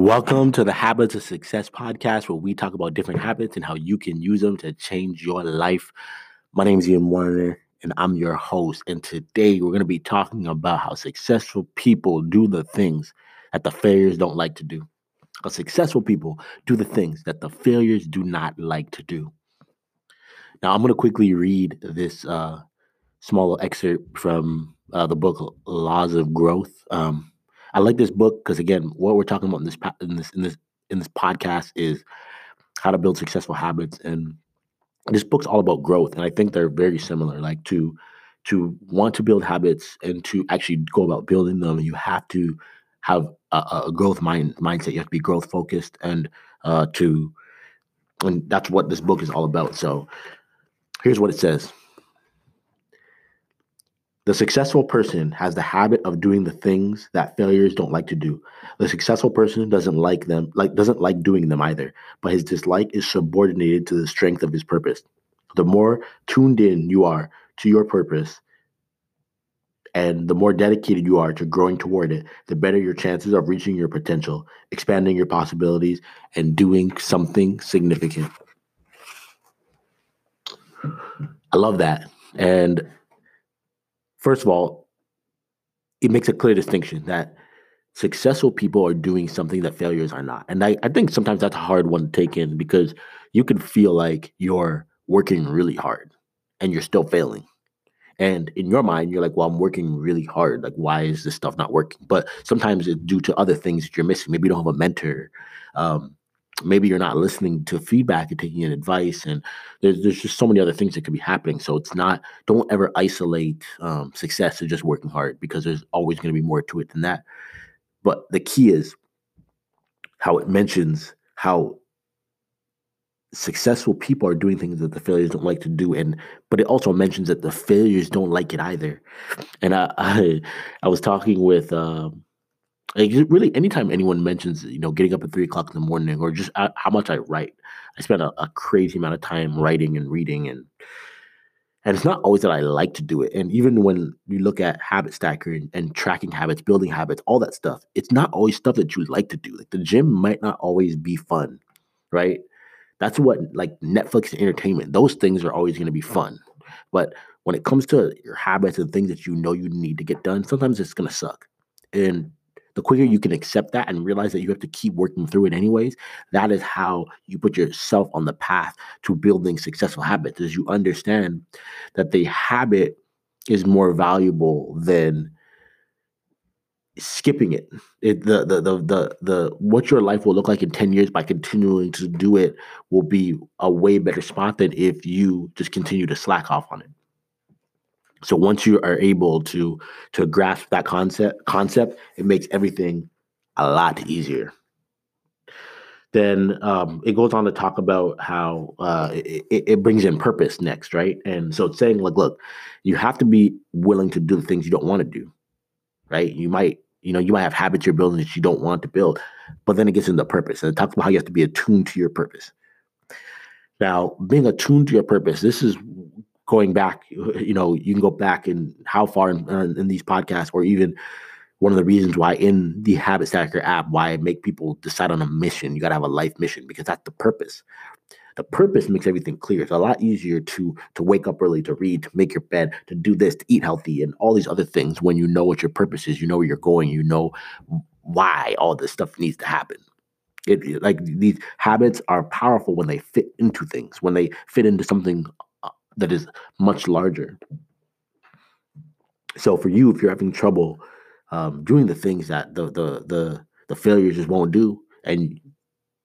Welcome to the Habits of Success podcast, where we talk about different habits and how you can use them to change your life. My name is Ian Warner, and I'm your host. And today we're going to be talking about how successful people do the things that the failures don't like to do. How successful people do the things that the failures do not like to do. Now, I'm going to quickly read this uh, small excerpt from uh, the book Laws of Growth. Um, I like this book because again, what we're talking about in this in this in this in this podcast is how to build successful habits, and this book's all about growth, and I think they're very similar. Like to to want to build habits and to actually go about building them, you have to have a, a growth mind mindset. You have to be growth focused, and uh, to and that's what this book is all about. So here's what it says. The successful person has the habit of doing the things that failures don't like to do. The successful person doesn't like them, like doesn't like doing them either, but his dislike is subordinated to the strength of his purpose. The more tuned in you are to your purpose and the more dedicated you are to growing toward it, the better your chances of reaching your potential, expanding your possibilities, and doing something significant. I love that. And first of all, it makes a clear distinction that successful people are doing something that failures are not. And I, I think sometimes that's a hard one to take in because you can feel like you're working really hard and you're still failing. And in your mind, you're like, well, I'm working really hard. Like, why is this stuff not working? But sometimes it's due to other things that you're missing. Maybe you don't have a mentor. Um, maybe you're not listening to feedback and taking in advice and there's, there's just so many other things that could be happening. So it's not don't ever isolate um, success to just working hard because there's always going to be more to it than that. But the key is how it mentions how successful people are doing things that the failures don't like to do and but it also mentions that the failures don't like it either. And i i, I was talking with um, like really, anytime anyone mentions, you know, getting up at three o'clock in the morning or just how much I write, I spend a, a, crazy amount of time writing and reading, and and it's not always that I like to do it. And even when you look at Habit Stacker and, and tracking habits, building habits, all that stuff, it's not always stuff that you like to do. Like the gym might not always be fun, right? That's what like Netflix and entertainment; those things are always going to be fun, but when it comes to your habits and things that you know you need to get done, sometimes it's going to suck. And the quicker you can accept that and realize that you have to keep working through it anyways, that is how you put yourself on the path to building successful habits. As you understand that the habit is more valuable than skipping it. it the, the the the the what your life will look like in 10 years by continuing to do it will be a way better spot than if you just continue to slack off on it. So once you are able to to grasp that concept concept, it makes everything a lot easier. Then um, it goes on to talk about how uh, it, it brings in purpose next, right? And so it's saying like, look, you have to be willing to do the things you don't want to do, right? You might, you know, you might have habits you're building that you don't want to build, but then it gets into purpose, and it talks about how you have to be attuned to your purpose. Now, being attuned to your purpose, this is going back, you know, you can go back and how far in, uh, in these podcasts, or even one of the reasons why in the Habit Stacker app, why I make people decide on a mission. You got to have a life mission because that's the purpose. The purpose makes everything clear. It's a lot easier to to wake up early, to read, to make your bed, to do this, to eat healthy, and all these other things. When you know what your purpose is, you know where you're going, you know why all this stuff needs to happen. It like these habits are powerful when they fit into things, when they fit into something that is much larger. So for you, if you're having trouble um, doing the things that the the the the failures just won't do, and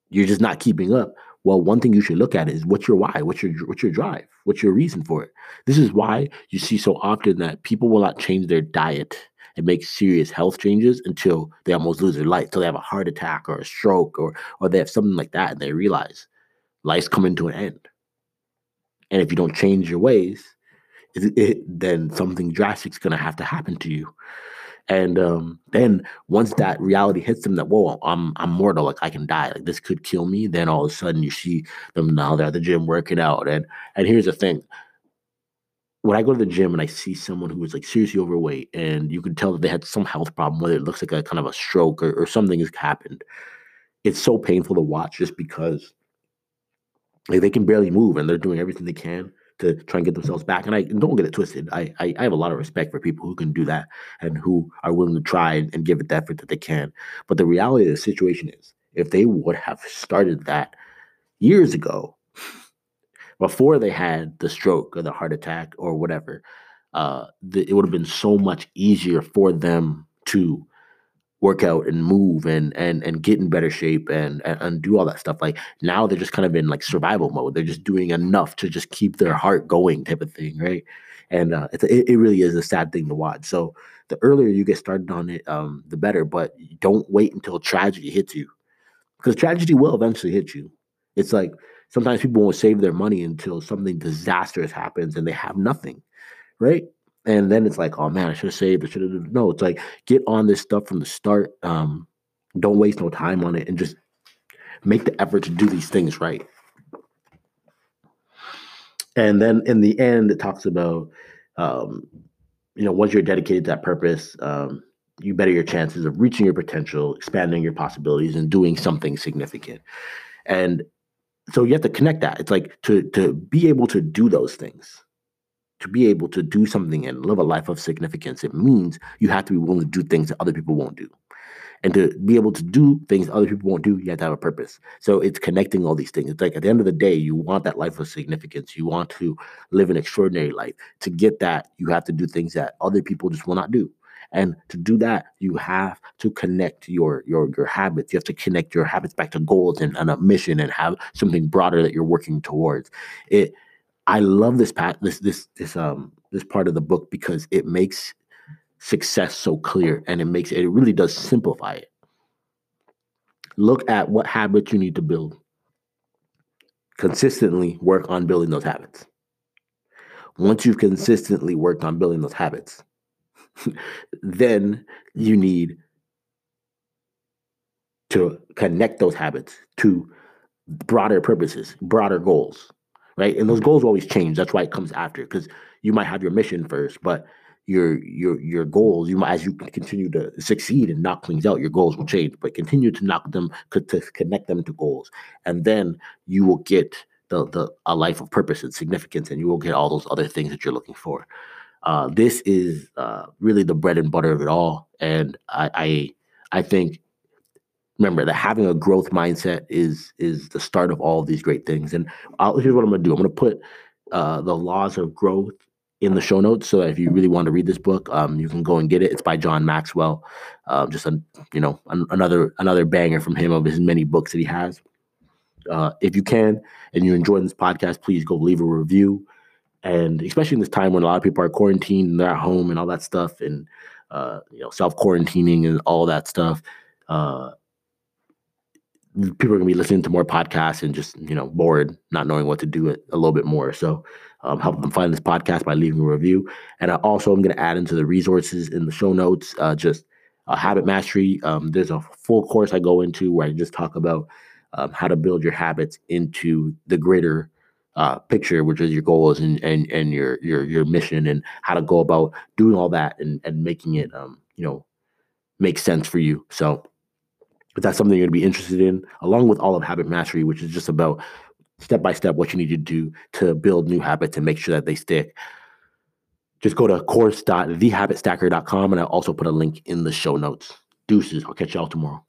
you're just not keeping up, well, one thing you should look at is what's your why, what's your what's your drive, what's your reason for it. This is why you see so often that people will not change their diet and make serious health changes until they almost lose their life, until they have a heart attack or a stroke or or they have something like that, and they realize life's coming to an end. And if you don't change your ways, it, it, then something drastic is going to have to happen to you. And um, then once that reality hits them that whoa, I'm I'm mortal, like I can die, like this could kill me. Then all of a sudden you see them now they're at the gym working out. And and here's the thing: when I go to the gym and I see someone who is like seriously overweight, and you can tell that they had some health problem, whether it looks like a kind of a stroke or, or something has happened, it's so painful to watch just because like, they can barely move and they're doing everything they can to try and get themselves back. And I don't get it twisted. I, I, I have a lot of respect for people who can do that and who are willing to try and, and give it the effort that they can. But the reality of the situation is, if they would have started that years ago, before they had the stroke or the heart attack or whatever, uh, the, it would have been so much easier for them to work out and move and and and get in better shape and, and, and do all that stuff. Like now they're just kind of in like survival mode. They're just doing enough to just keep their heart going, type of thing, right? And uh, it, it really is a sad thing to watch. So the earlier you get started on it, um, the better. But don't wait until tragedy hits you, because tragedy will eventually hit you. It's like sometimes people won't save their money until something disastrous happens and they have nothing, right? And then it's like, oh man, I should have saved. I should have. No, it's like get on this stuff from the start. Um, don't waste no time on it, and just make the effort to do these things right. And then in the end, it talks about, um, you know, once you're dedicated to that purpose, um, you better your chances of reaching your potential, expanding your possibilities, and doing something significant. And so you have to connect that. It's like to to be able to do those things to be able to do something and live a life of significance, it means you have to be willing to do things that other people won't do. And to be able to do things other people won't do, you have to have a purpose. So it's connecting all these things. It's like at the end of the day, you want that life of significance. You want to live an extraordinary life. To get that, you have to do things that other people just will not do. And to do that, you have to connect your your your habits. You have to connect your habits back to goals and, and a mission and have something broader that you're working towards. It I love this part this this this um this part of the book because it makes success so clear and it makes it really does simplify it. Look at what habits you need to build. Consistently work on building those habits. Once you've consistently worked on building those habits, then you need to connect those habits to broader purposes, broader goals right? And those goals always change. That's why it comes after because you might have your mission first, but your your your goals you might as you continue to succeed and knock things out your goals will change but continue to knock them to connect them to goals and then you will get the the a life of purpose and significance and you will get all those other things that you're looking for uh, this is uh, really the bread and butter of it all and i i, I think remember that having a growth mindset is is the start of all of these great things. And I'll, here's what I'm going to do. I'm going to put uh, the laws of growth in the show notes. So if you really want to read this book, um, you can go and get it. It's by John Maxwell. Um, just a you know an, another another banger from him of his many books that he has. Uh, if you can and you're enjoying this podcast, please go leave a review. And especially in this time when a lot of people are quarantined and they're at home and all that stuff, and uh, you know self quarantining and all that stuff. People are going to be listening to more podcasts and just you know bored not knowing what to do it a little bit more. So um, help them find this podcast by leaving a review. And i also i'm going to add into the resources in the show notes uh, just uh, habit mastery. Um, there's a full course i go into where i just talk about um, how to build your habits into the greater uh, picture which is your goals and, and and your your your mission and how to go about doing all that and and making it um you know make sense for you. So if that's something you're going to be interested in, along with all of habit mastery, which is just about step by step what you need to do to build new habits and make sure that they stick. Just go to course.thehabitstacker.com and I'll also put a link in the show notes. Deuces. I'll catch y'all tomorrow.